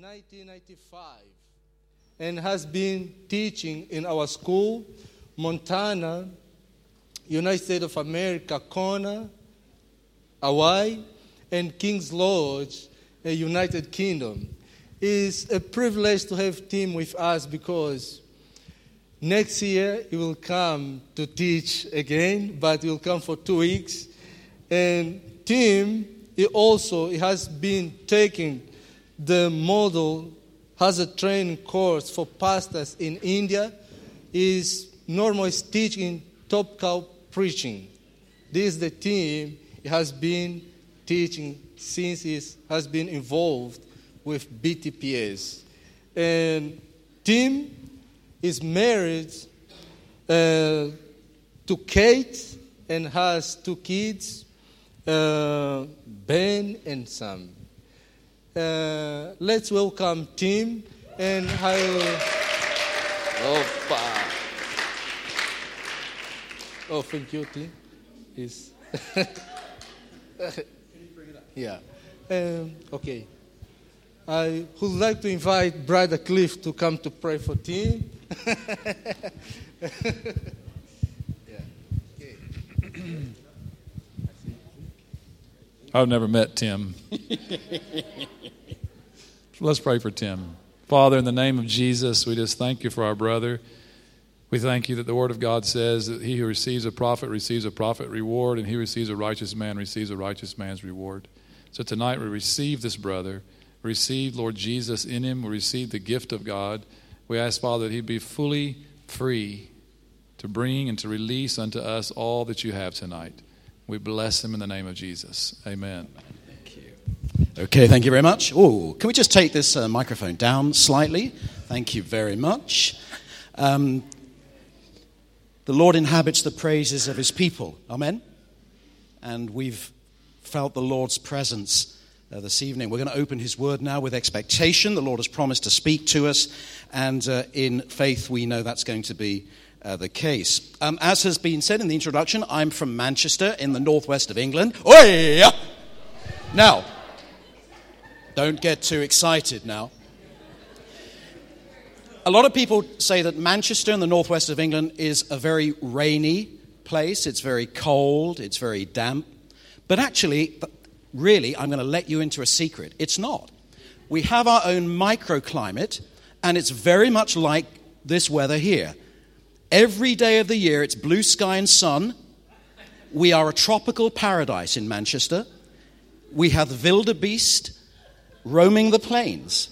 1995 and has been teaching in our school, Montana, United States of America, Kona, Hawaii, and King's Lodge, United Kingdom. It's a privilege to have Tim with us because next year he will come to teach again, but he will come for two weeks. And Tim, he also he has been taking the model has a training course for pastors in India. Is normally teaching topical preaching. This is the team has been teaching since he has been involved with BTPS. And Tim is married uh, to Kate and has two kids, uh, Ben and Sam. Uh, let's welcome Tim and I'll. Opa. Oh, thank you, Tim. Is Can you bring it up? yeah. Um, okay. I would like to invite Brother Cliff to come to pray for Tim. I've never met Tim. Let's pray for Tim. Father, in the name of Jesus, we just thank you for our brother. We thank you that the Word of God says that he who receives a prophet receives a prophet reward, and he who receives a righteous man receives a righteous man's reward. So tonight we receive this brother, receive Lord Jesus in him, we receive the gift of God. We ask, Father, that he be fully free to bring and to release unto us all that you have tonight. We bless him in the name of Jesus. Amen. Thank you. Okay, thank you very much. Oh, can we just take this uh, microphone down slightly? Thank you very much. Um, the Lord inhabits the praises of his people. Amen. And we've felt the Lord's presence uh, this evening. We're going to open his word now with expectation. The Lord has promised to speak to us, and uh, in faith, we know that's going to be uh, the case. Um, as has been said in the introduction, I'm from Manchester in the northwest of England. Oi! Now, don't get too excited now. A lot of people say that Manchester in the northwest of England is a very rainy place. It's very cold, it's very damp. But actually, really, I'm going to let you into a secret. It's not. We have our own microclimate, and it's very much like this weather here. Every day of the year, it's blue sky and sun. We are a tropical paradise in Manchester. We have wildebeest roaming the plains.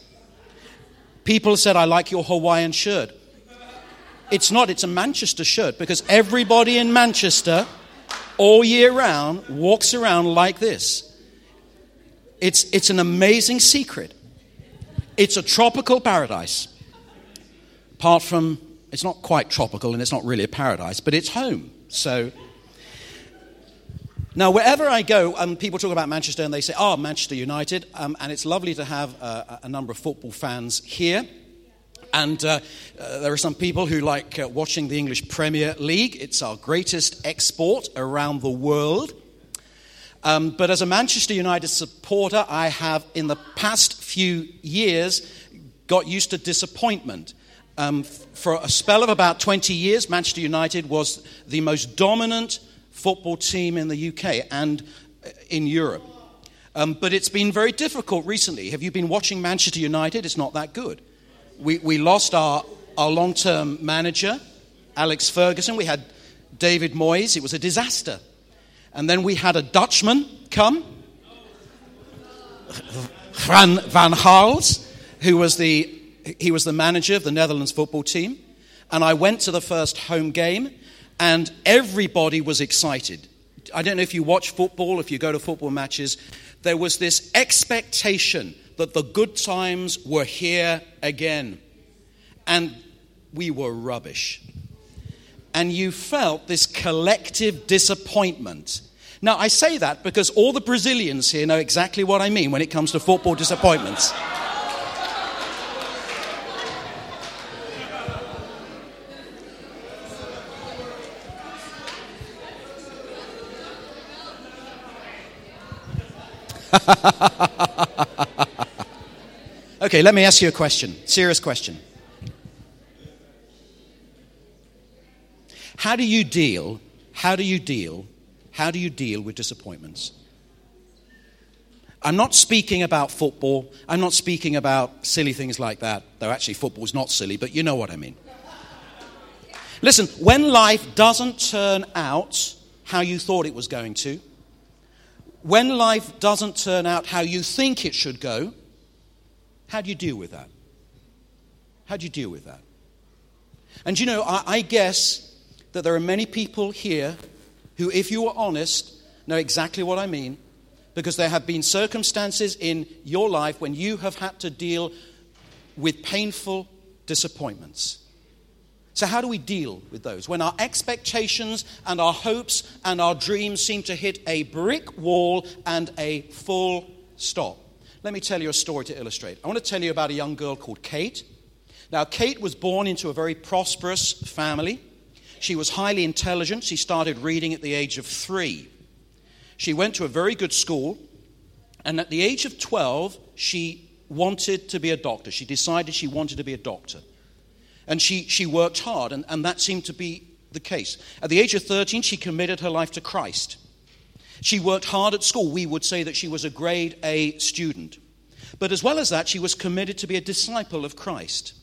People said, I like your Hawaiian shirt. It's not, it's a Manchester shirt because everybody in Manchester all year round walks around like this. It's, it's an amazing secret. It's a tropical paradise. Apart from, it's not quite tropical and it's not really a paradise, but it's home. So, now wherever I go, um, people talk about Manchester and they say, oh, Manchester United. Um, and it's lovely to have uh, a number of football fans here. And uh, uh, there are some people who like uh, watching the English Premier League. It's our greatest export around the world. Um, but as a Manchester United supporter, I have in the past few years got used to disappointment. Um, for a spell of about 20 years, Manchester United was the most dominant football team in the UK and uh, in Europe. Um, but it's been very difficult recently. Have you been watching Manchester United? It's not that good. We, we lost our, our long term manager, Alex Ferguson. We had David Moyes. It was a disaster. And then we had a Dutchman come, Van, Van Gaals, who was the, he was the manager of the Netherlands football team. And I went to the first home game, and everybody was excited. I don't know if you watch football, if you go to football matches, there was this expectation that the good times were here again. And we were rubbish. And you felt this collective disappointment. Now, I say that because all the Brazilians here know exactly what I mean when it comes to football disappointments. Okay, let me ask you a question. Serious question. How do you deal? How do you deal? How do you deal with disappointments? I'm not speaking about football. I'm not speaking about silly things like that, though actually football is not silly, but you know what I mean. Listen, when life doesn't turn out how you thought it was going to, when life doesn't turn out how you think it should go, how do you deal with that? How do you deal with that? And you know, I, I guess that there are many people here who, if you were honest, know exactly what I mean because there have been circumstances in your life when you have had to deal with painful disappointments. So, how do we deal with those? When our expectations and our hopes and our dreams seem to hit a brick wall and a full stop. Let me tell you a story to illustrate. I want to tell you about a young girl called Kate. Now, Kate was born into a very prosperous family. She was highly intelligent. She started reading at the age of three. She went to a very good school, and at the age of 12, she wanted to be a doctor. She decided she wanted to be a doctor. And she, she worked hard, and, and that seemed to be the case. At the age of 13, she committed her life to Christ. She worked hard at school. We would say that she was a grade A student. But as well as that, she was committed to be a disciple of Christ.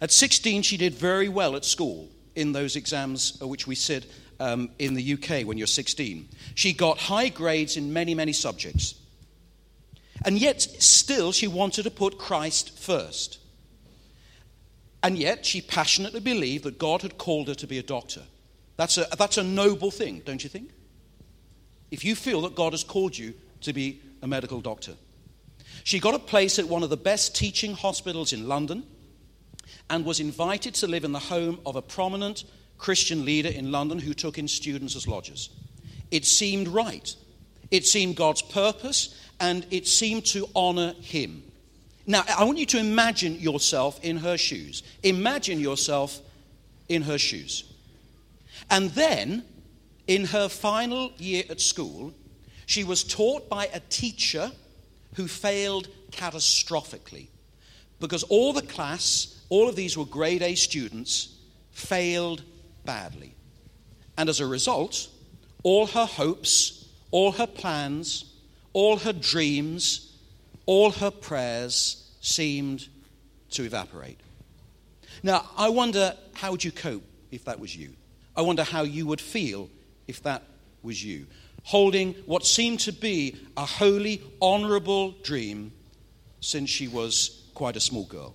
At 16, she did very well at school in those exams uh, which we said um, in the UK when you're 16. She got high grades in many, many subjects. And yet, still, she wanted to put Christ first. And yet, she passionately believed that God had called her to be a doctor. That's a, that's a noble thing, don't you think? If you feel that God has called you to be a medical doctor. She got a place at one of the best teaching hospitals in London and was invited to live in the home of a prominent Christian leader in London who took in students as lodgers. It seemed right. It seemed God's purpose, and it seemed to honor Him. Now, I want you to imagine yourself in her shoes. Imagine yourself in her shoes. And then, in her final year at school, she was taught by a teacher who failed catastrophically. Because all the class, all of these were grade A students, failed badly. And as a result, all her hopes, all her plans, all her dreams, all her prayers seemed to evaporate. Now, I wonder how would you cope if that was you? I wonder how you would feel if that was you. Holding what seemed to be a holy, honorable dream since she was quite a small girl.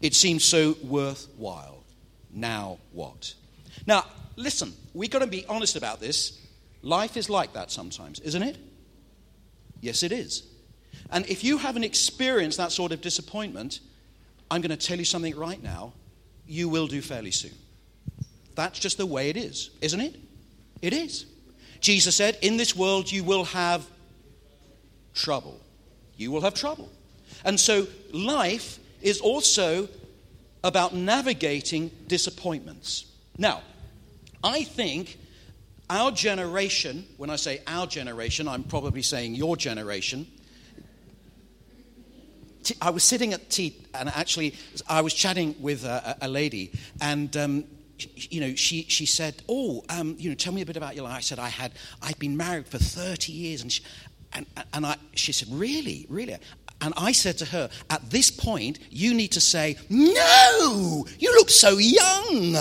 It seemed so worthwhile. Now what? Now, listen, we've got to be honest about this. Life is like that sometimes, isn't it? Yes, it is. And if you haven't experienced that sort of disappointment, I'm going to tell you something right now. You will do fairly soon. That's just the way it is, isn't it? It is. Jesus said, In this world you will have trouble. You will have trouble. And so life is also about navigating disappointments. Now, I think our generation, when I say our generation, I'm probably saying your generation. I was sitting at tea, and actually, I was chatting with a, a lady, and um, you know, she, she said, "Oh, um, you know, tell me a bit about your life." I said, "I had, I'd been married for 30 years," and she, and, and I, she said, "Really, really?" And I said to her, "At this point, you need to say, no, you look so young."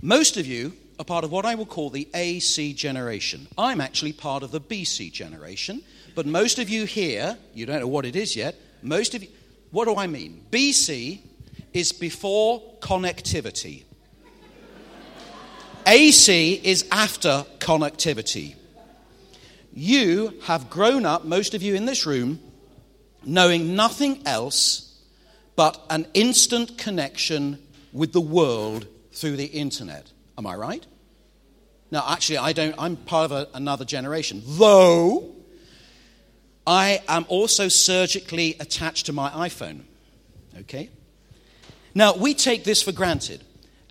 Most of you are part of what I will call the AC generation. I'm actually part of the BC generation, but most of you here, you don't know what it is yet. Most of you, what do I mean? BC is before connectivity. AC is after connectivity. You have grown up, most of you in this room, knowing nothing else but an instant connection with the world through the internet. Am I right? No, actually, I don't, I'm part of a, another generation. Though, I am also surgically attached to my iPhone. Okay? Now, we take this for granted.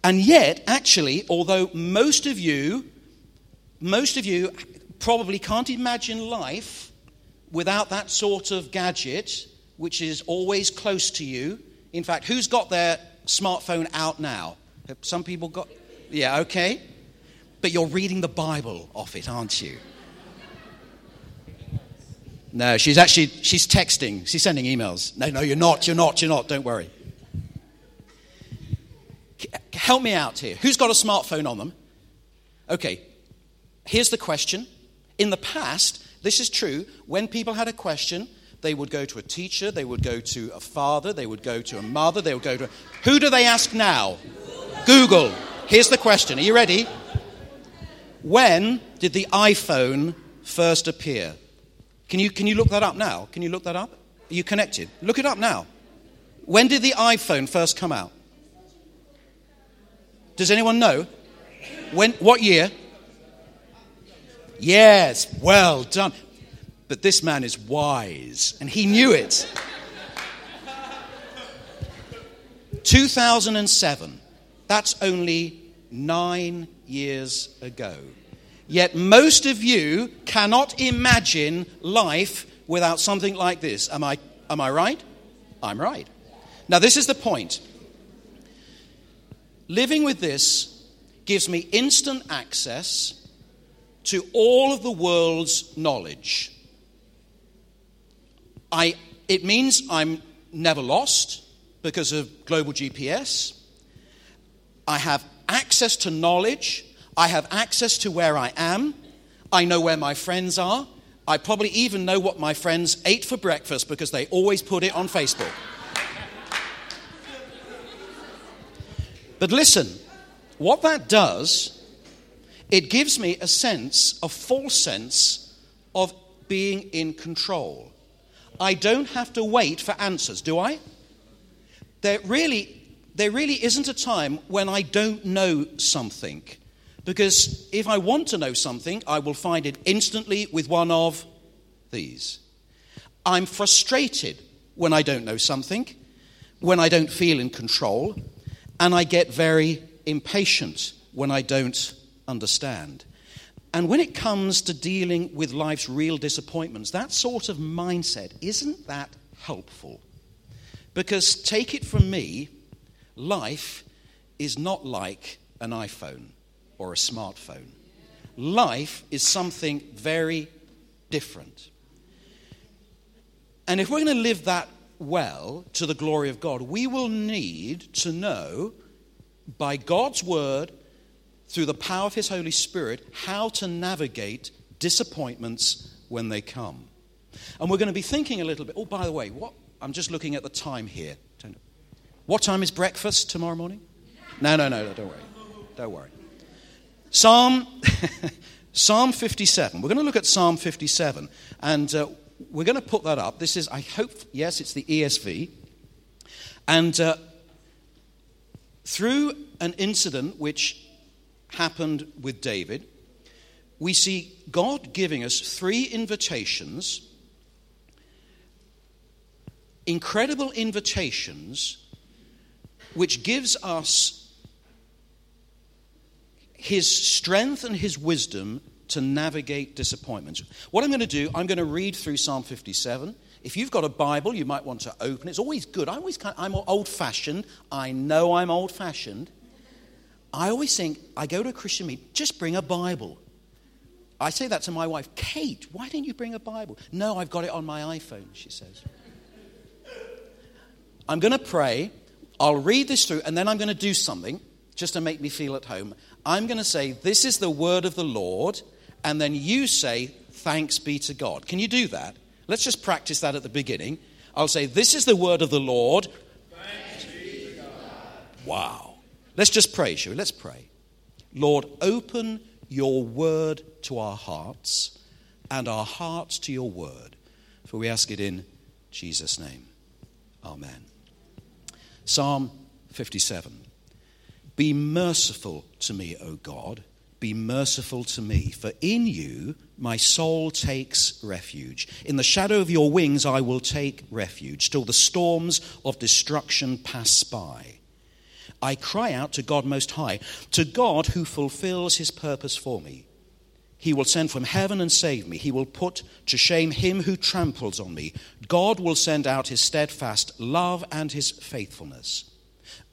And yet, actually, although most of you, most of you probably can't imagine life without that sort of gadget, which is always close to you. In fact, who's got their smartphone out now? Have some people got. Yeah, okay. But you're reading the Bible off it, aren't you? No, she's actually she's texting. She's sending emails. No, no, you're not. You're not. You're not. Don't worry. Help me out here. Who's got a smartphone on them? Okay. Here's the question. In the past, this is true. When people had a question, they would go to a teacher, they would go to a father, they would go to a mother, they would go to. A... Who do they ask now? Google. Here's the question. Are you ready? When did the iPhone first appear? Can you, can you look that up now? Can you look that up? Are you connected? Look it up now. When did the iPhone first come out? Does anyone know? When, what year? Yes, well done. But this man is wise, and he knew it. 2007. That's only nine years ago. Yet most of you cannot imagine life without something like this. Am I, am I right? I'm right. Now, this is the point. Living with this gives me instant access to all of the world's knowledge. I, it means I'm never lost because of global GPS. I have access to knowledge. I have access to where I am. I know where my friends are. I probably even know what my friends ate for breakfast because they always put it on Facebook. But listen, what that does, it gives me a sense, a false sense of being in control. I don't have to wait for answers, do I? There really, there really isn't a time when I don't know something. Because if I want to know something, I will find it instantly with one of these. I'm frustrated when I don't know something, when I don't feel in control, and I get very impatient when I don't understand. And when it comes to dealing with life's real disappointments, that sort of mindset isn't that helpful. Because take it from me, life is not like an iPhone or a smartphone. Life is something very different. And if we're going to live that well to the glory of God, we will need to know by God's word through the power of His Holy Spirit how to navigate disappointments when they come. And we're going to be thinking a little bit. Oh, by the way, what? I'm just looking at the time here. What time is breakfast tomorrow morning? No, no, no, don't worry. Don't worry. Psalm, Psalm 57. We're going to look at Psalm 57. And uh, we're going to put that up. This is, I hope, yes, it's the ESV. And uh, through an incident which happened with David, we see God giving us three invitations, incredible invitations, which gives us his strength and his wisdom to navigate disappointments. What I'm going to do, I'm going to read through Psalm 57. If you've got a Bible, you might want to open. It. It's always good. I always kind—I'm old fashioned. I know I'm old fashioned. I always think, I go to a Christian meeting, just bring a Bible. I say that to my wife, Kate, why didn't you bring a Bible? No, I've got it on my iPhone, she says. I'm going to pray. I'll read this through, and then I'm going to do something just to make me feel at home. I'm going to say, This is the word of the Lord, and then you say, Thanks be to God. Can you do that? Let's just practice that at the beginning. I'll say, This is the word of the Lord. Thanks be to God. Wow. Let's just pray, shall we? Let's pray. Lord, open your word to our hearts and our hearts to your word. For we ask it in Jesus' name. Amen. Psalm 57. Be merciful to me, O God. Be merciful to me, for in you my soul takes refuge. In the shadow of your wings I will take refuge till the storms of destruction pass by. I cry out to God Most High, to God who fulfills his purpose for me. He will send from heaven and save me. He will put to shame him who tramples on me. God will send out his steadfast love and his faithfulness.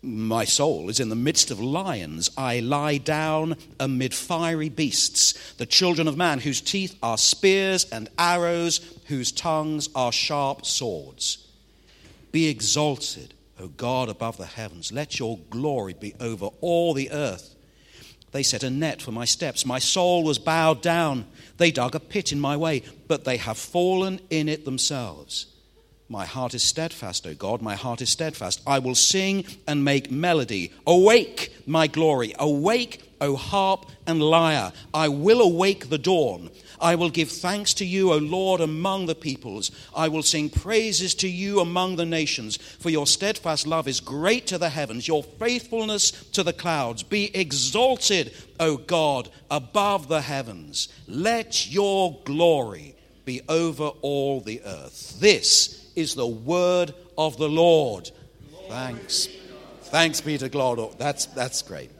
My soul is in the midst of lions. I lie down amid fiery beasts, the children of man, whose teeth are spears and arrows, whose tongues are sharp swords. Be exalted, O God, above the heavens. Let your glory be over all the earth. They set a net for my steps. My soul was bowed down. They dug a pit in my way, but they have fallen in it themselves. My heart is steadfast, O God, my heart is steadfast. I will sing and make melody. Awake, my glory. Awake, O harp and lyre. I will awake the dawn. I will give thanks to you, O Lord, among the peoples. I will sing praises to you among the nations. For your steadfast love is great to the heavens, your faithfulness to the clouds. Be exalted, O God, above the heavens. Let your glory be over all the earth. This is the word of the Lord. Thanks. Thanks be to God. That's, that's great.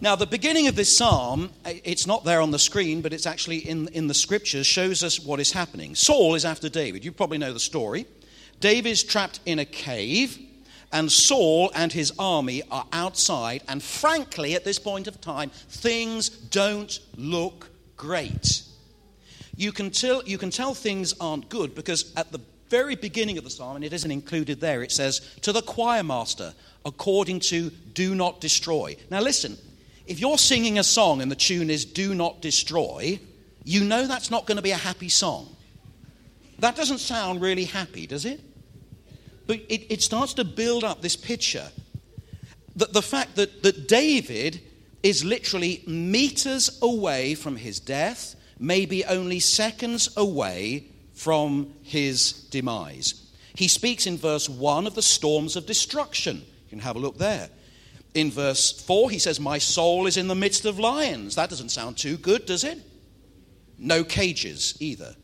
Now, the beginning of this psalm, eh, it's not there on the screen, but it's actually in, in the scriptures, shows us what is happening. Saul is after David. You probably know the story. David's trapped in a cave, and Saul and his army are outside. And frankly, at this point of time, things don't look great you can tell, you can tell things aren't good because at the very beginning of the psalm, and it isn't included there, it says, To the choir master, according to do not destroy. Now listen, if you're singing a song and the tune is do not destroy, you know that's not going to be a happy song. That doesn't sound really happy, does it? But it, it starts to build up this picture. That the fact that, that David is literally meters away from his death, maybe only seconds away from his demise. He speaks in verse 1 of the storms of destruction. You can have a look there. In verse 4, he says, My soul is in the midst of lions. That doesn't sound too good, does it? No cages either.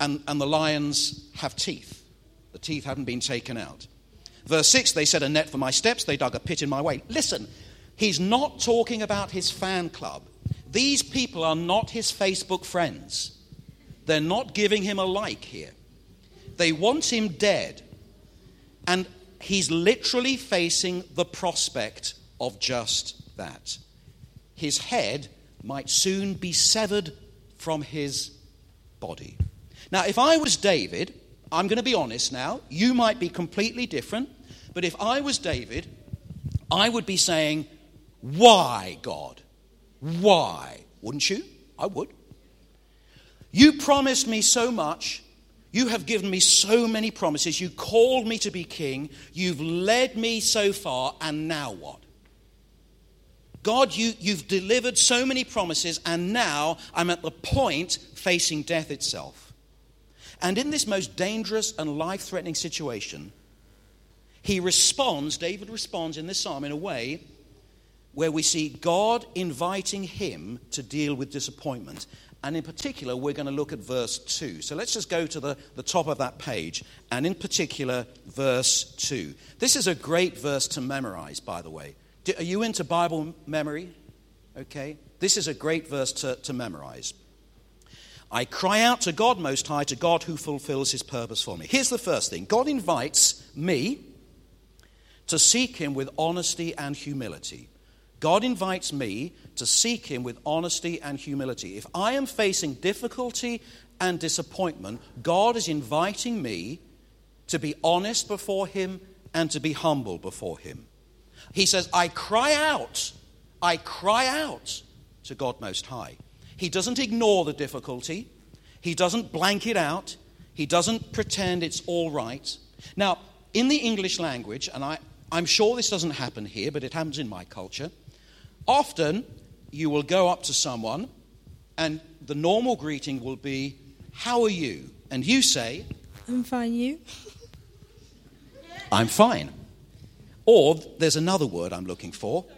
And, and the lions have teeth. The teeth hadn't been taken out. Verse 6, they set a net for my steps, they dug a pit in my way. Listen, he's not talking about his fan club. These people are not his Facebook friends. They're not giving him a like here. They want him dead. And he's literally facing the prospect of just that. His head might soon be severed from his body. Now, if I was David, I'm going to be honest now, you might be completely different, but if I was David, I would be saying, Why, God? Why? Wouldn't you? I would. You promised me so much. You have given me so many promises. You called me to be king. You've led me so far, and now what? God, you, you've delivered so many promises, and now I'm at the point facing death itself. And in this most dangerous and life threatening situation, he responds, David responds in this psalm in a way where we see God inviting him to deal with disappointment. And in particular, we're going to look at verse 2. So let's just go to the, the top of that page, and in particular, verse 2. This is a great verse to memorize, by the way. Are you into Bible memory? Okay. This is a great verse to, to memorize. I cry out to God Most High, to God who fulfills his purpose for me. Here's the first thing God invites me to seek him with honesty and humility. God invites me to seek Him with honesty and humility. If I am facing difficulty and disappointment, God is inviting me to be honest before Him and to be humble before Him. He says, I cry out, I cry out to God Most High. He doesn't ignore the difficulty, He doesn't blank it out, He doesn't pretend it's all right. Now, in the English language, and I, I'm sure this doesn't happen here, but it happens in my culture. Often, you will go up to someone, and the normal greeting will be, How are you? And you say, I'm fine, you? I'm fine. Or there's another word I'm looking for.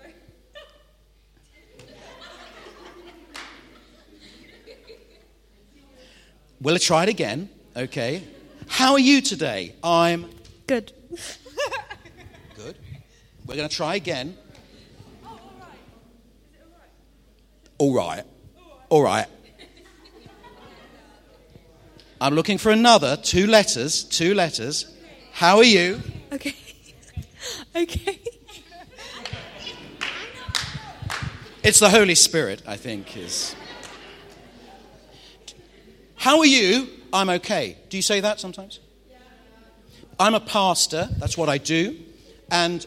We'll try it again, okay? How are you today? I'm good. good. We're going to try again. All right. All right. I'm looking for another. Two letters. Two letters. How are you? Okay. okay. It's the Holy Spirit, I think, is. How are you? I'm okay. Do you say that sometimes? I'm a pastor, that's what I do. And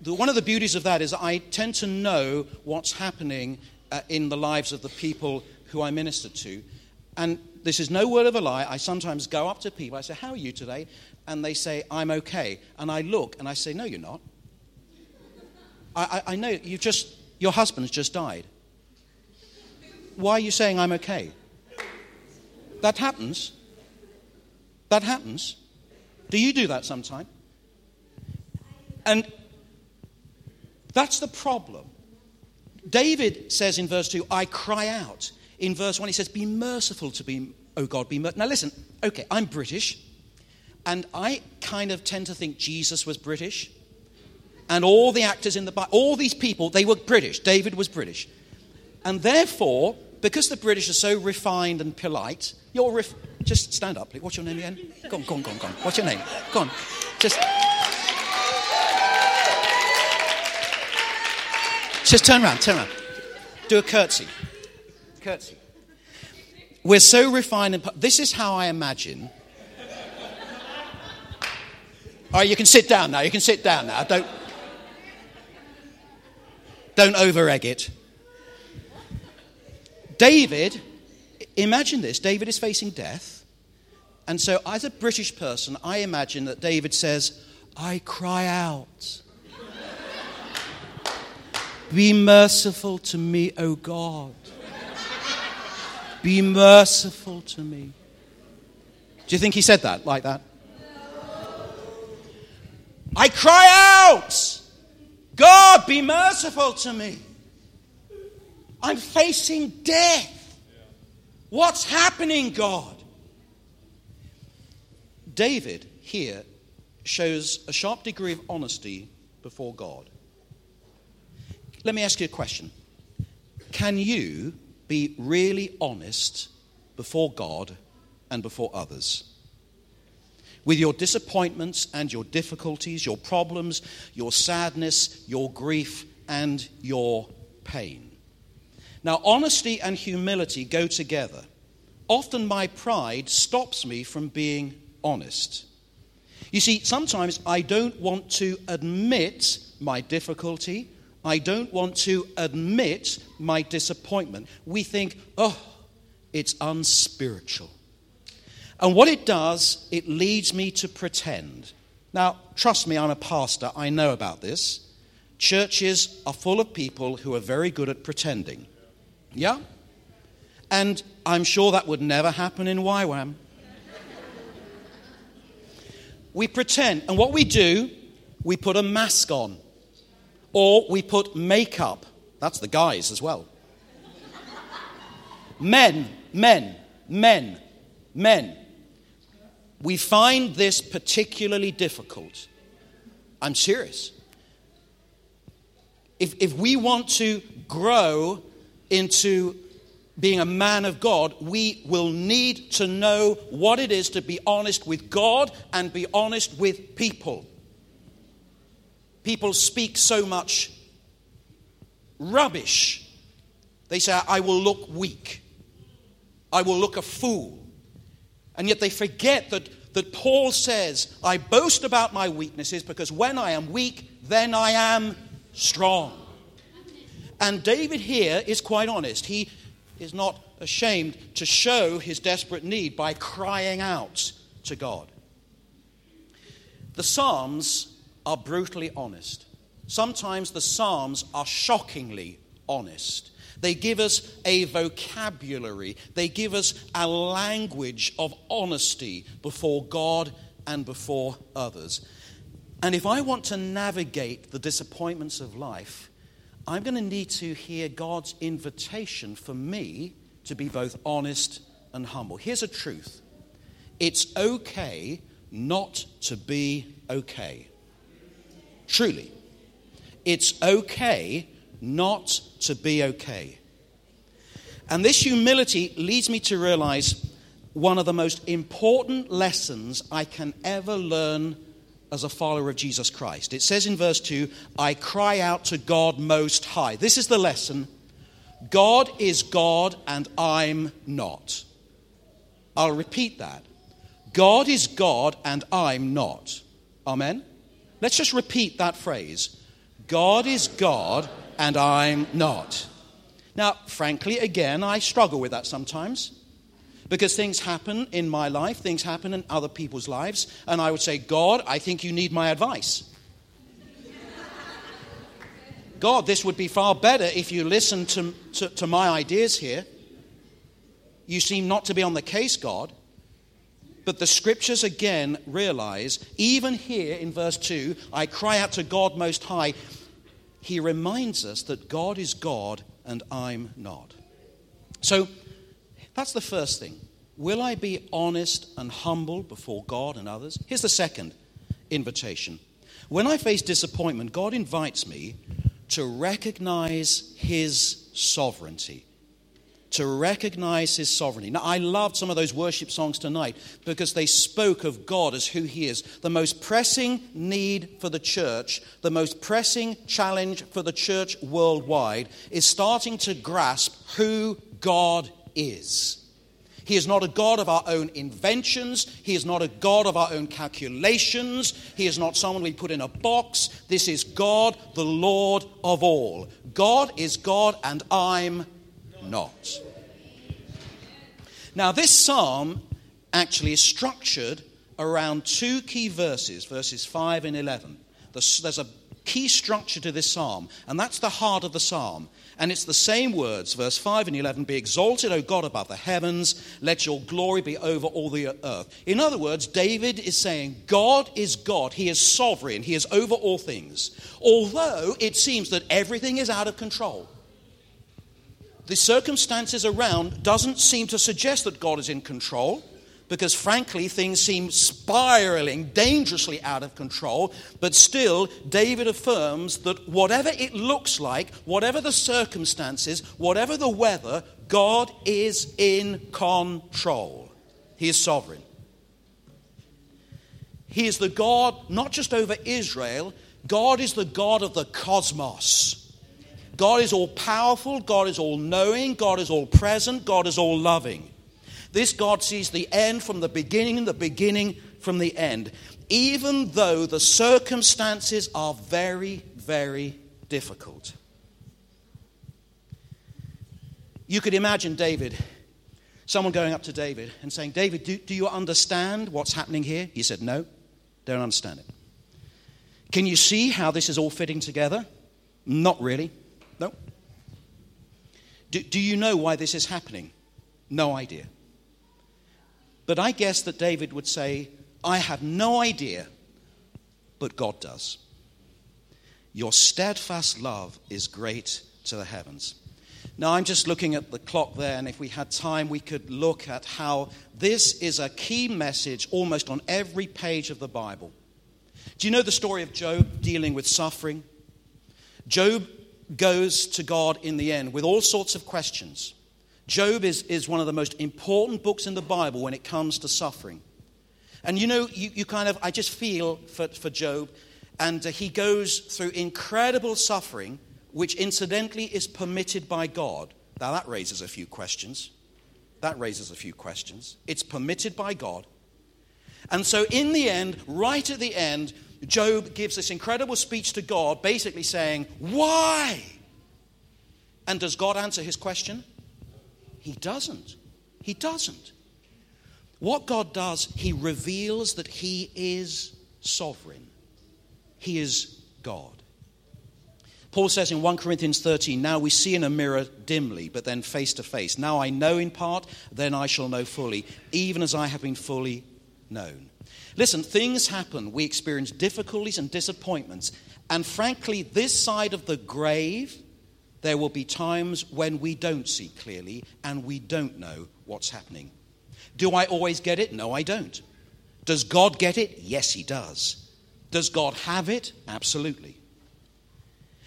the, one of the beauties of that is I tend to know what's happening uh, in the lives of the people who I minister to. And this is no word of a lie. I sometimes go up to people, I say, How are you today? And they say, I'm okay. And I look and I say, No, you're not. I, I, I know you just, your husband's just died. Why are you saying I'm okay? That happens. That happens. Do you do that sometime? And that's the problem. David says in verse 2, I cry out. In verse 1, he says, Be merciful to me, O God, be merciful. Now listen, okay, I'm British, and I kind of tend to think Jesus was British. And all the actors in the Bible, all these people, they were British. David was British. And therefore, because the British are so refined and polite, you're ref- just stand up. please. What's your name again? Go on, go on, go on, go on. What's your name? Go on. Just. Just turn around, turn around. Do a curtsy. Curtsy. We're so refined and. This is how I imagine. All right, you can sit down now. You can sit down now. Don't. Don't over egg it. David, imagine this David is facing death. And so, as a British person, I imagine that David says, I cry out. Be merciful to me, O God. Be merciful to me. Do you think he said that like that? I cry out, God, be merciful to me. I'm facing death. What's happening, God? David here shows a sharp degree of honesty before God. Let me ask you a question. Can you be really honest before God and before others? With your disappointments and your difficulties, your problems, your sadness, your grief, and your pain. Now, honesty and humility go together. Often my pride stops me from being honest. You see, sometimes I don't want to admit my difficulty. I don't want to admit my disappointment. We think, oh, it's unspiritual. And what it does, it leads me to pretend. Now, trust me, I'm a pastor. I know about this. Churches are full of people who are very good at pretending. Yeah? And I'm sure that would never happen in YWAM. we pretend. And what we do, we put a mask on. Or we put makeup. That's the guys as well. men, men, men, men. We find this particularly difficult. I'm serious. If, if we want to grow into being a man of God, we will need to know what it is to be honest with God and be honest with people. People speak so much rubbish. They say, I will look weak, I will look a fool. And yet they forget that, that Paul says, I boast about my weaknesses because when I am weak, then I am strong. And David here is quite honest. He is not ashamed to show his desperate need by crying out to God. The Psalms are brutally honest. Sometimes the Psalms are shockingly honest. They give us a vocabulary, they give us a language of honesty before God and before others. And if I want to navigate the disappointments of life, I'm going to need to hear God's invitation for me to be both honest and humble. Here's a truth it's okay not to be okay. Truly. It's okay not to be okay. And this humility leads me to realize one of the most important lessons I can ever learn as a follower of Jesus Christ. It says in verse 2, I cry out to God Most High. This is the lesson God is God and I'm not. I'll repeat that. God is God and I'm not. Amen? Let's just repeat that phrase God is God and I'm not. Now, frankly, again, I struggle with that sometimes because things happen in my life, things happen in other people's lives, and I would say, God, I think you need my advice. God, this would be far better if you listen to, to, to, my ideas here. You seem not to be on the case, God. But the scriptures again realize, even here in verse 2, I cry out to God Most High. He reminds us that God is God and I'm not. So that's the first thing. Will I be honest and humble before God and others? Here's the second invitation. When I face disappointment, God invites me to recognize His sovereignty to recognize his sovereignty. Now, I loved some of those worship songs tonight because they spoke of God as who he is. The most pressing need for the church, the most pressing challenge for the church worldwide is starting to grasp who God is. He is not a God of our own inventions. He is not a God of our own calculations. He is not someone we put in a box. This is God, the Lord of all. God is God, and I'm not. Now, this psalm actually is structured around two key verses, verses 5 and 11. There's a key structure to this psalm, and that's the heart of the psalm. And it's the same words, verse 5 and 11 Be exalted, O God, above the heavens, let your glory be over all the earth. In other words, David is saying, God is God, He is sovereign, He is over all things. Although it seems that everything is out of control the circumstances around doesn't seem to suggest that God is in control because frankly things seem spiraling dangerously out of control. But still David affirms that whatever it looks like whatever the circumstances whatever the weather God is in control. He is sovereign. He is the God not just over Israel God is the God of the cosmos God is all powerful, God is all knowing, God is all present, God is all loving. This God sees the end from the beginning, and the beginning from the end, even though the circumstances are very, very difficult. You could imagine David, someone going up to David and saying, David, do, do you understand what's happening here? He said, No, don't understand it. Can you see how this is all fitting together? Not really. Do, do you know why this is happening? No idea. But I guess that David would say, I have no idea, but God does. Your steadfast love is great to the heavens. Now, I'm just looking at the clock there, and if we had time, we could look at how this is a key message almost on every page of the Bible. Do you know the story of Job dealing with suffering? Job goes to God in the end with all sorts of questions. Job is, is one of the most important books in the Bible when it comes to suffering. And you know, you, you kind of, I just feel for, for Job, and uh, he goes through incredible suffering, which incidentally is permitted by God. Now, that raises a few questions. That raises a few questions. It's permitted by God. And so, in the end, right at the end, Job gives this incredible speech to God, basically saying, Why? And does God answer his question? He doesn't. He doesn't. What God does, He reveals that He is sovereign, He is God. Paul says in 1 Corinthians 13, Now we see in a mirror dimly, but then face to face. Now I know in part, then I shall know fully, even as I have been fully known. Listen, things happen. We experience difficulties and disappointments. And frankly, this side of the grave, there will be times when we don't see clearly and we don't know what's happening. Do I always get it? No, I don't. Does God get it? Yes, He does. Does God have it? Absolutely.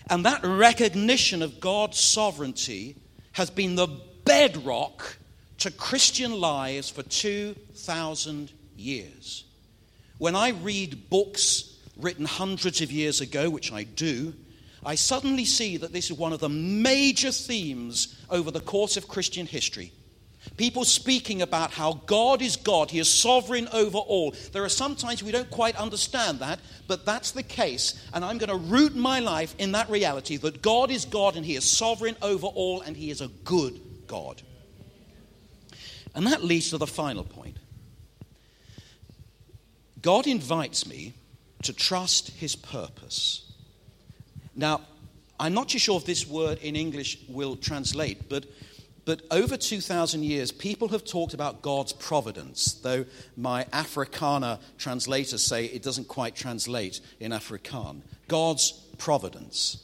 And that recognition of God's sovereignty has been the bedrock to Christian lives for 2,000 years. When I read books written hundreds of years ago, which I do, I suddenly see that this is one of the major themes over the course of Christian history. People speaking about how God is God, He is sovereign over all. There are sometimes we don't quite understand that, but that's the case. And I'm going to root my life in that reality that God is God and He is sovereign over all and He is a good God. And that leads to the final point. God invites me to trust His purpose. Now, I'm not too sure if this word in English will translate, but, but over 2,000 years, people have talked about God's providence, though my Afrikaner translators say it doesn't quite translate in Afrikaans. God's providence.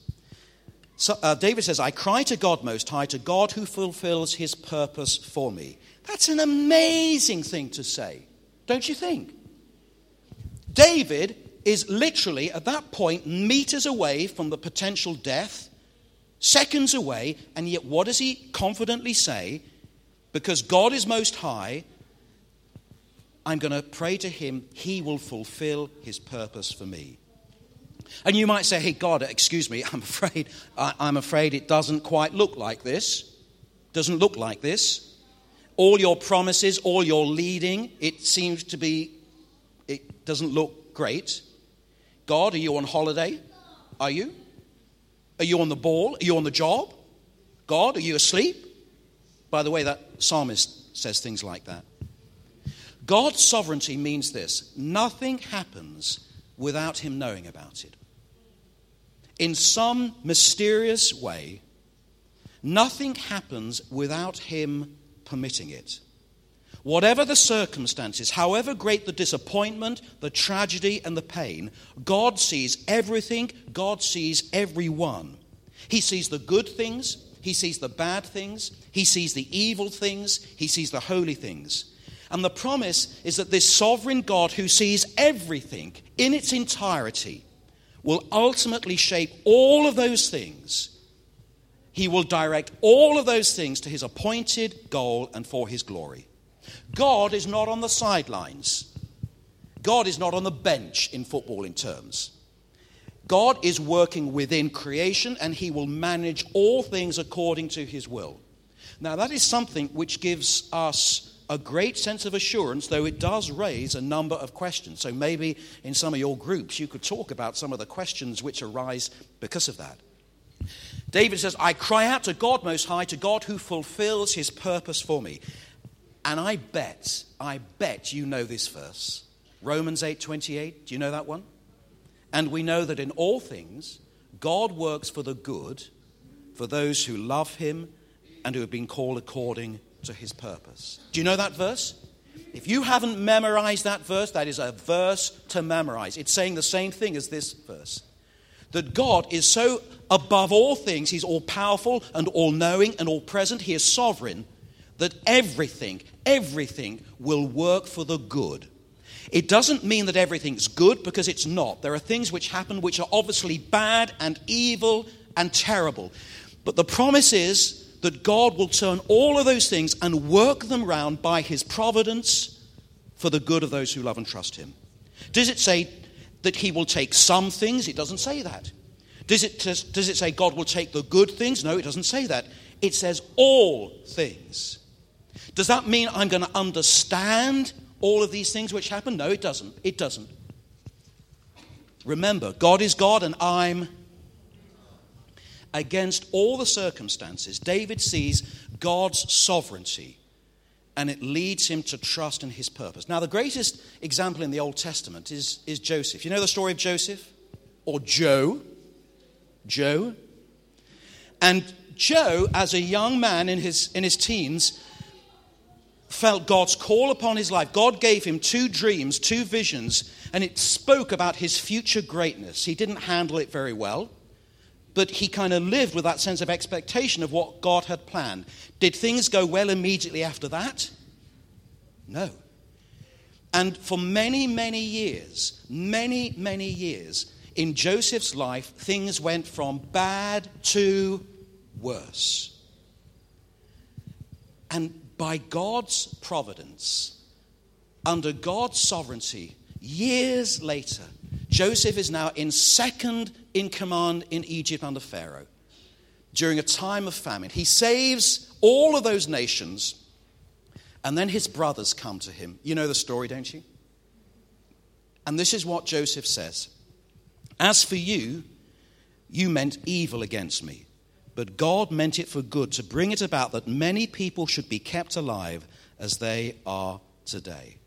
So, uh, David says, I cry to God Most High, to God who fulfills his purpose for me. That's an amazing thing to say, don't you think? David is literally at that point meters away from the potential death, seconds away, and yet what does he confidently say? Because God is most high, I'm going to pray to him, he will fulfill his purpose for me. And you might say, hey, God, excuse me, I'm afraid, I'm afraid it doesn't quite look like this. Doesn't look like this. All your promises, all your leading, it seems to be, doesn't look great. God, are you on holiday? Are you? Are you on the ball? Are you on the job? God, are you asleep? By the way, that psalmist says things like that. God's sovereignty means this nothing happens without him knowing about it. In some mysterious way, nothing happens without him permitting it. Whatever the circumstances, however great the disappointment, the tragedy, and the pain, God sees everything, God sees everyone. He sees the good things, He sees the bad things, He sees the evil things, He sees the holy things. And the promise is that this sovereign God who sees everything in its entirety will ultimately shape all of those things. He will direct all of those things to his appointed goal and for his glory. God is not on the sidelines. God is not on the bench in footballing terms. God is working within creation and he will manage all things according to his will. Now, that is something which gives us a great sense of assurance, though it does raise a number of questions. So, maybe in some of your groups, you could talk about some of the questions which arise because of that. David says, I cry out to God Most High, to God who fulfills his purpose for me. And I bet, I bet you know this verse. Romans 8:28. Do you know that one? And we know that in all things God works for the good for those who love him and who have been called according to his purpose. Do you know that verse? If you haven't memorized that verse, that is a verse to memorize. It's saying the same thing as this verse. That God is so above all things, He's all powerful and all knowing and all present, He is sovereign, that everything, everything will work for the good. It doesn't mean that everything's good because it's not. There are things which happen which are obviously bad and evil and terrible. But the promise is that God will turn all of those things and work them round by his providence for the good of those who love and trust him. Does it say that he will take some things? It doesn't say that. Does it, does it say God will take the good things? No, it doesn't say that. It says all things. Does that mean I'm going to understand all of these things which happen? No, it doesn't. It doesn't. Remember, God is God and I'm against all the circumstances. David sees God's sovereignty and it leads him to trust in his purpose. Now, the greatest example in the Old Testament is, is Joseph. You know the story of Joseph? Or Joe? Joe? And Joe, as a young man in his, in his teens, felt God's call upon his life. God gave him two dreams, two visions, and it spoke about his future greatness. He didn't handle it very well, but he kind of lived with that sense of expectation of what God had planned. Did things go well immediately after that? No. And for many, many years, many, many years, in Joseph's life, things went from bad to worse. And by God's providence, under God's sovereignty, years later, Joseph is now in second in command in Egypt under Pharaoh during a time of famine. He saves all of those nations, and then his brothers come to him. You know the story, don't you? And this is what Joseph says As for you, you meant evil against me, but God meant it for good to bring it about that many people should be kept alive as they are today.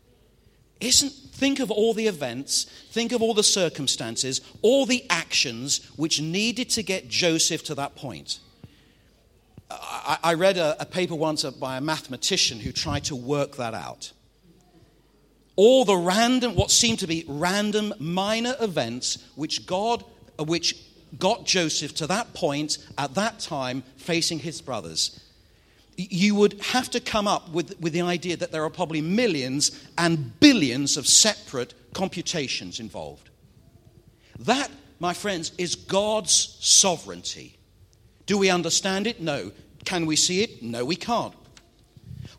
Isn't think of all the events, think of all the circumstances, all the actions which needed to get Joseph to that point. I, I read a, a paper once by a mathematician who tried to work that out. All the random, what seemed to be random minor events which God, which got Joseph to that point at that time facing his brothers you would have to come up with, with the idea that there are probably millions and billions of separate computations involved. That, my friends, is God's sovereignty. Do we understand it? No. Can we see it? No, we can't.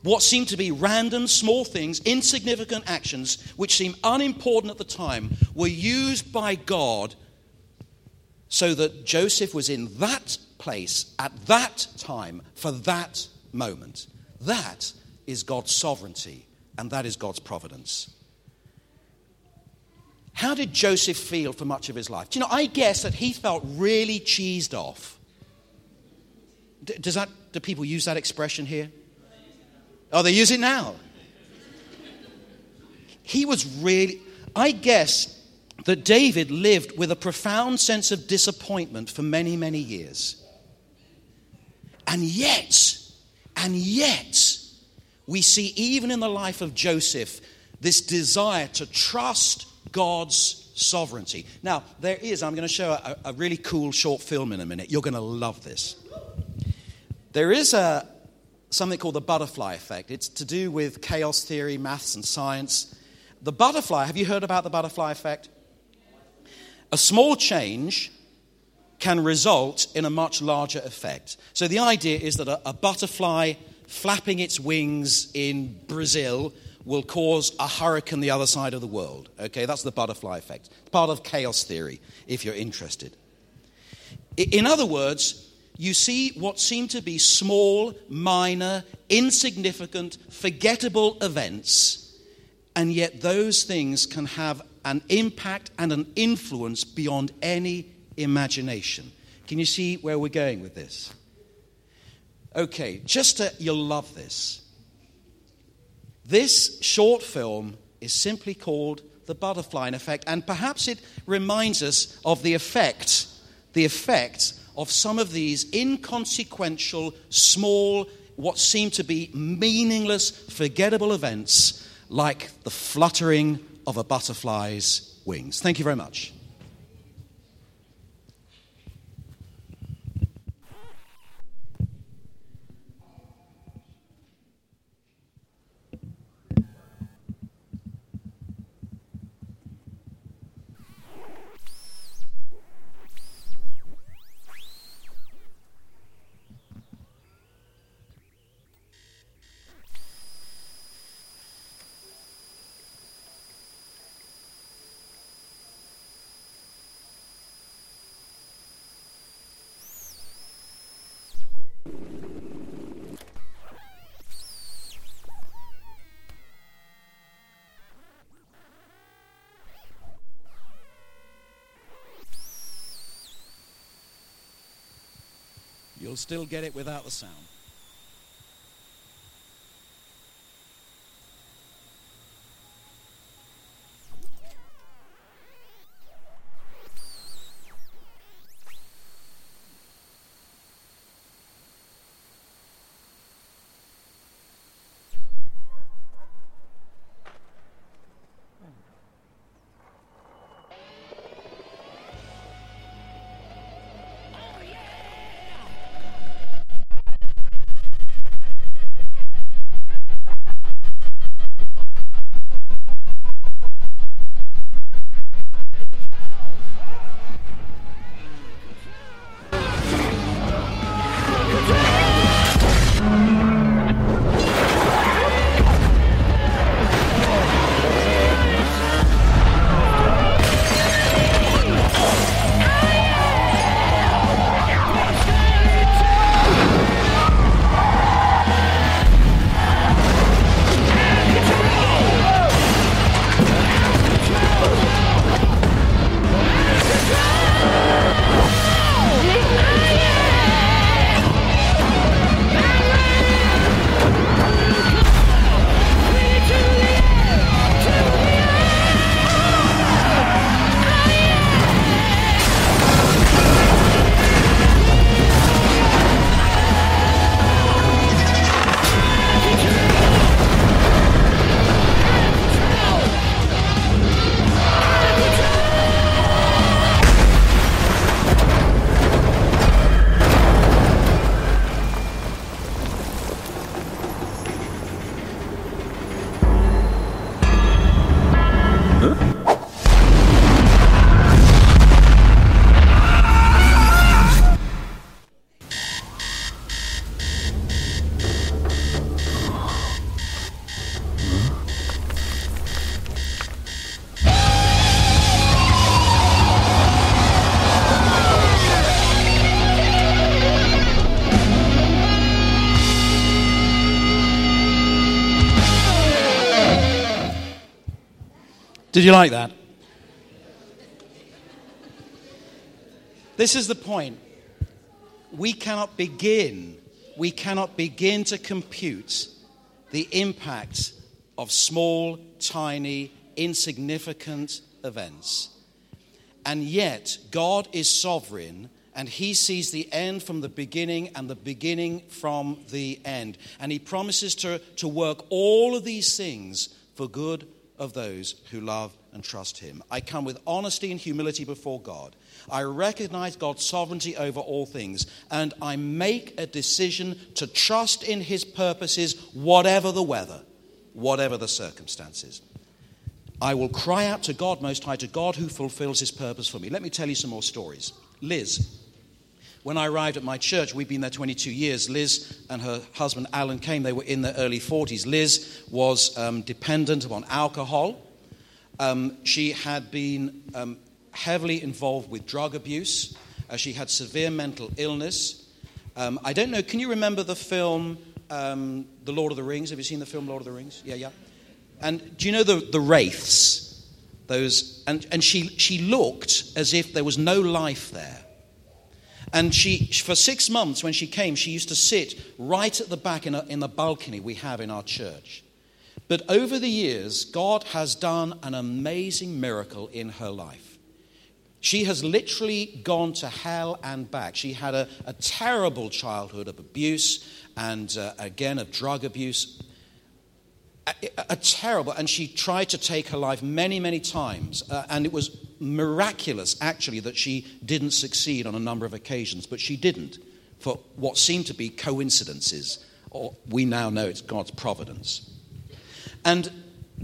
What seem to be random, small things, insignificant actions, which seem unimportant at the time, were used by God so that Joseph was in that place at that time for that moment. That is God's sovereignty, and that is God's providence. How did Joseph feel for much of his life? Do you know, I guess that he felt really cheesed off. does that, do people use that expression here? Oh, they use it now. He was really, I guess that David lived with a profound sense of disappointment for many, many years. And yet, and yet, we see even in the life of Joseph this desire to trust God's sovereignty. Now, there is, I'm going to show a, a really cool short film in a minute. You're going to love this. There is a, something called the butterfly effect. It's to do with chaos theory, maths, and science. The butterfly, have you heard about the butterfly effect? A small change can result in a much larger effect. So the idea is that a, a butterfly flapping its wings in Brazil will cause a hurricane the other side of the world. Okay, that's the butterfly effect. Part of chaos theory, if you're interested. In other words, you see what seem to be small, minor, insignificant, forgettable events, and yet those things can have an impact and an influence beyond any imagination. Can you see where we're going with this? Okay, just to, you'll love this. This short film is simply called The Butterfly Effect, and perhaps it reminds us of the effect, the effect of some of these inconsequential, small, what seem to be meaningless, forgettable events like the fluttering of a butterfly's wings. Thank you very much. You'll still get it without the sound. Did you like that? This is the point. We cannot begin, we cannot begin to compute the impact of small, tiny, insignificant events. And yet, God is sovereign and he sees the end from the beginning and the beginning from the end. And he promises to, to work all of these things for good of those who love and trust him. I come with honesty and humility before God. I recognize God's sovereignty over all things, and I make a decision to trust in his purposes, whatever the weather, whatever the circumstances. I will cry out to God Most High, to God who fulfills his purpose for me. Let me tell you some more stories. Liz, when I arrived at my church, we've been there 22 years. Liz and her husband Alan came. They were in their early 40s. Liz was um, dependent upon alcohol. Um, she had been um, heavily involved with drug abuse. Uh, she had severe mental illness. Um, I don't know, can you remember the film um, The Lord of the Rings? Have you seen the film Lord of the Rings? Yeah, yeah. And do you know the, the wraiths? Those, and, and she, she looked as if there was no life there. And she, for six months, when she came, she used to sit right at the back in, a, in the balcony we have in our church. But over the years, God has done an amazing miracle in her life. She has literally gone to hell and back. She had a, a terrible childhood of abuse and, uh, again, of drug abuse a, a, terrible, and she tried to take her life many, many times. Uh, and it was miraculous, actually, that she didn't succeed on a number of occasions, but she didn't for what seemed to be coincidences, or we now know it's God's providence. And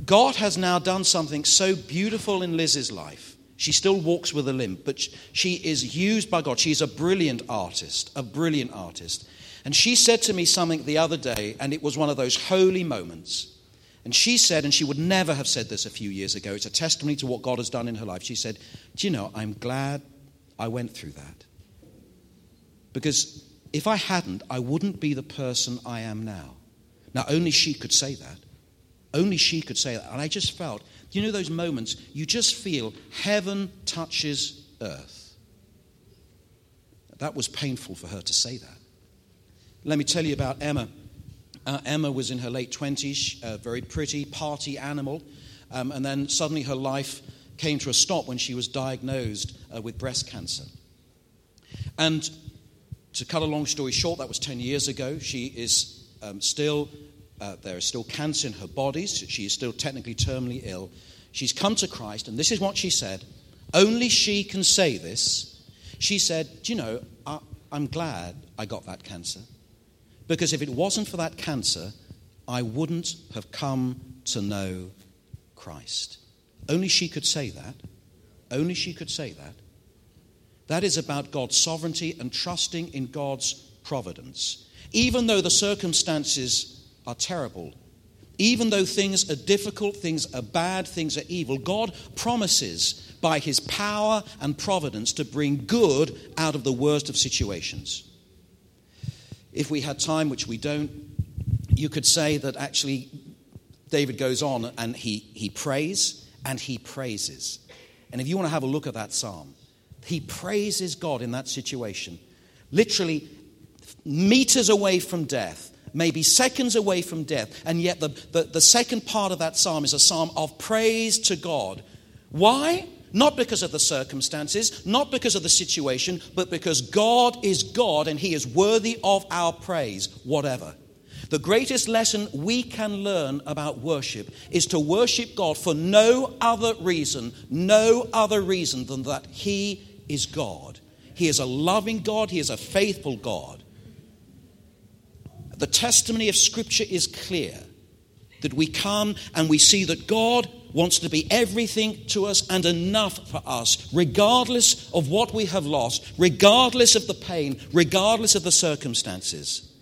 God has now done something so beautiful in Liz's life. She still walks with a limp, but she is used by God. She's a brilliant artist, a brilliant artist. And she said to me something the other day, and it was one of those holy moments. And she said, and she would never have said this a few years ago, it's a testimony to what God has done in her life. She said, Do you know, I'm glad I went through that. Because if I hadn't, I wouldn't be the person I am now. Now, only she could say that. Only she could say that. And I just felt, you know, those moments, you just feel heaven touches earth. That was painful for her to say that. Let me tell you about Emma. Uh, Emma was in her late 20s, a very pretty party animal, um, and then suddenly her life came to a stop when she was diagnosed uh, with breast cancer. And to cut a long story short, that was 10 years ago. She is um, still, uh, there is still cancer in her body. So she is still technically terminally ill. She's come to Christ, and this is what she said. Only she can say this. She said, Do you know, I, I'm glad I got that cancer. Because if it wasn't for that cancer, I wouldn't have come to know Christ. Only she could say that. Only she could say that. That is about God's sovereignty and trusting in God's providence. Even though the circumstances are terrible, even though things are difficult, things are bad, things are evil, God promises by his power and providence to bring good out of the worst of situations if we had time, which we don't, you could say that actually David goes on and he, he prays and he praises. And if you want to have a look at that psalm, he praises God in that situation. Literally, meters away from death, maybe seconds away from death. And yet, the, the, the second part of that psalm is a psalm of praise to God. Why? Not because of the circumstances, not because of the situation, but because God is God and He is worthy of our praise, whatever. The greatest lesson we can learn about worship is to worship God for no other reason, no other reason than that He is God. He is a loving God, He is a faithful God. The testimony of Scripture is clear that we come and we see that God wants to be everything to us and enough for us, regardless of what we have lost, regardless of the pain, regardless of the circumstances.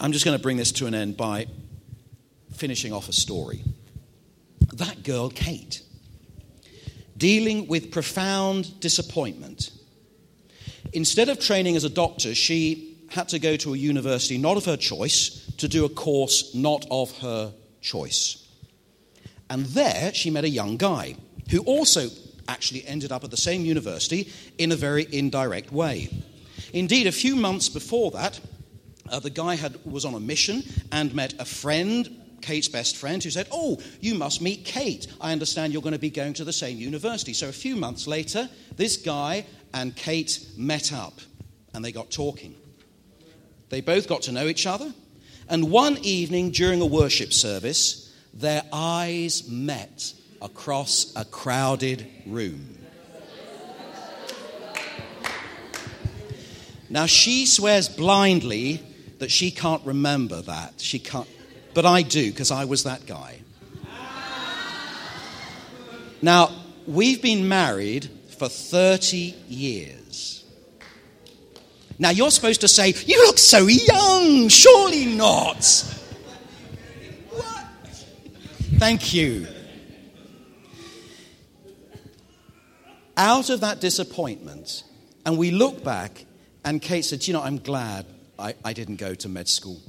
I'm just going to bring this to an end by finishing off a story. That girl, Kate, dealing with profound disappointment. Instead of training as a doctor, she had to go to a university not of her choice to do a course not of her choice. And there she met a young guy who also actually ended up at the same university in a very indirect way. Indeed, a few months before that, uh, the guy had, was on a mission and met a friend, Kate's best friend, who said, Oh, you must meet Kate. I understand you're going to be going to the same university. So a few months later, this guy and Kate met up and they got talking. They both got to know each other. And one evening during a worship service, their eyes met across a crowded room. Now, she swears blindly that she can't remember that. She can't, but I do because I was that guy. Now, we've been married for 30 years. Now, you're supposed to say, You look so young, surely not. What? Thank you. Out of that disappointment, and we look back, and Kate said, You know, I'm glad I, I didn't go to med school.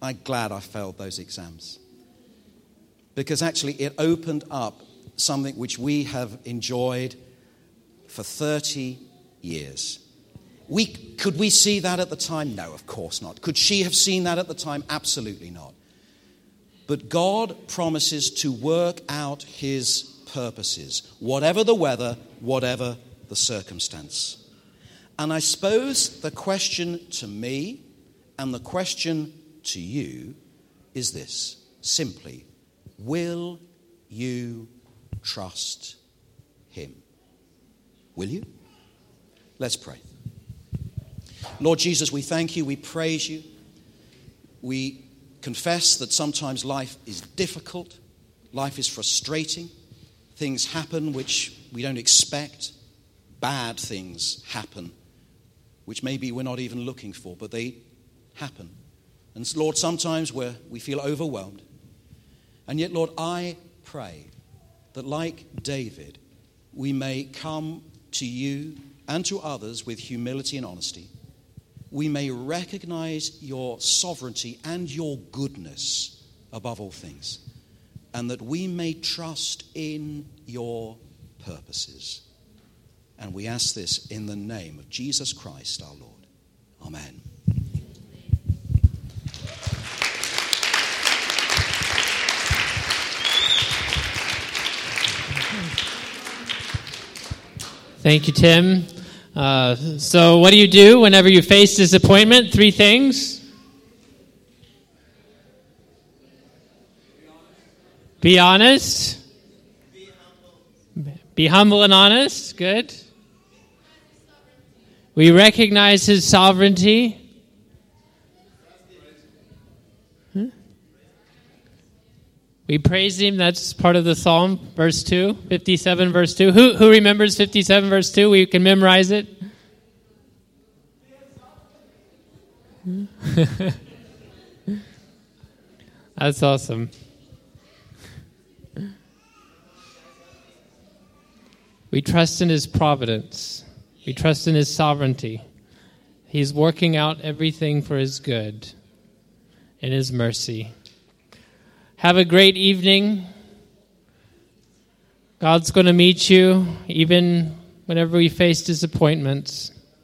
I'm glad I failed those exams. Because actually, it opened up something which we have enjoyed for 30 years. We, could we see that at the time? No, of course not. Could she have seen that at the time? Absolutely not. But God promises to work out his purposes, whatever the weather, whatever the circumstance. And I suppose the question to me and the question to you is this simply Will you trust Him? Will you? Let's pray. Lord Jesus, we thank you, we praise you. We confess that sometimes life is difficult, life is frustrating, things happen which we don't expect, bad things happen which maybe we're not even looking for, but they happen. And Lord, sometimes we we feel overwhelmed. And yet, Lord, I pray that, like David, we may come to you and to others with humility and honesty. We may recognize your sovereignty and your goodness above all things, and that we may trust in your purposes. And we ask this in the name of Jesus Christ our Lord. Amen. Thank you, Tim. Uh, so, what do you do whenever you face disappointment? Three things. Be honest. Be humble and honest. Good. We recognize his sovereignty. We praise him. That's part of the psalm, verse 2, 57, verse 2. Who, who remembers 57, verse 2? We can memorize it. That's awesome. We trust in his providence. We trust in his sovereignty. He's working out everything for his good in his mercy. Have a great evening. God's going to meet you even whenever we face disappointments.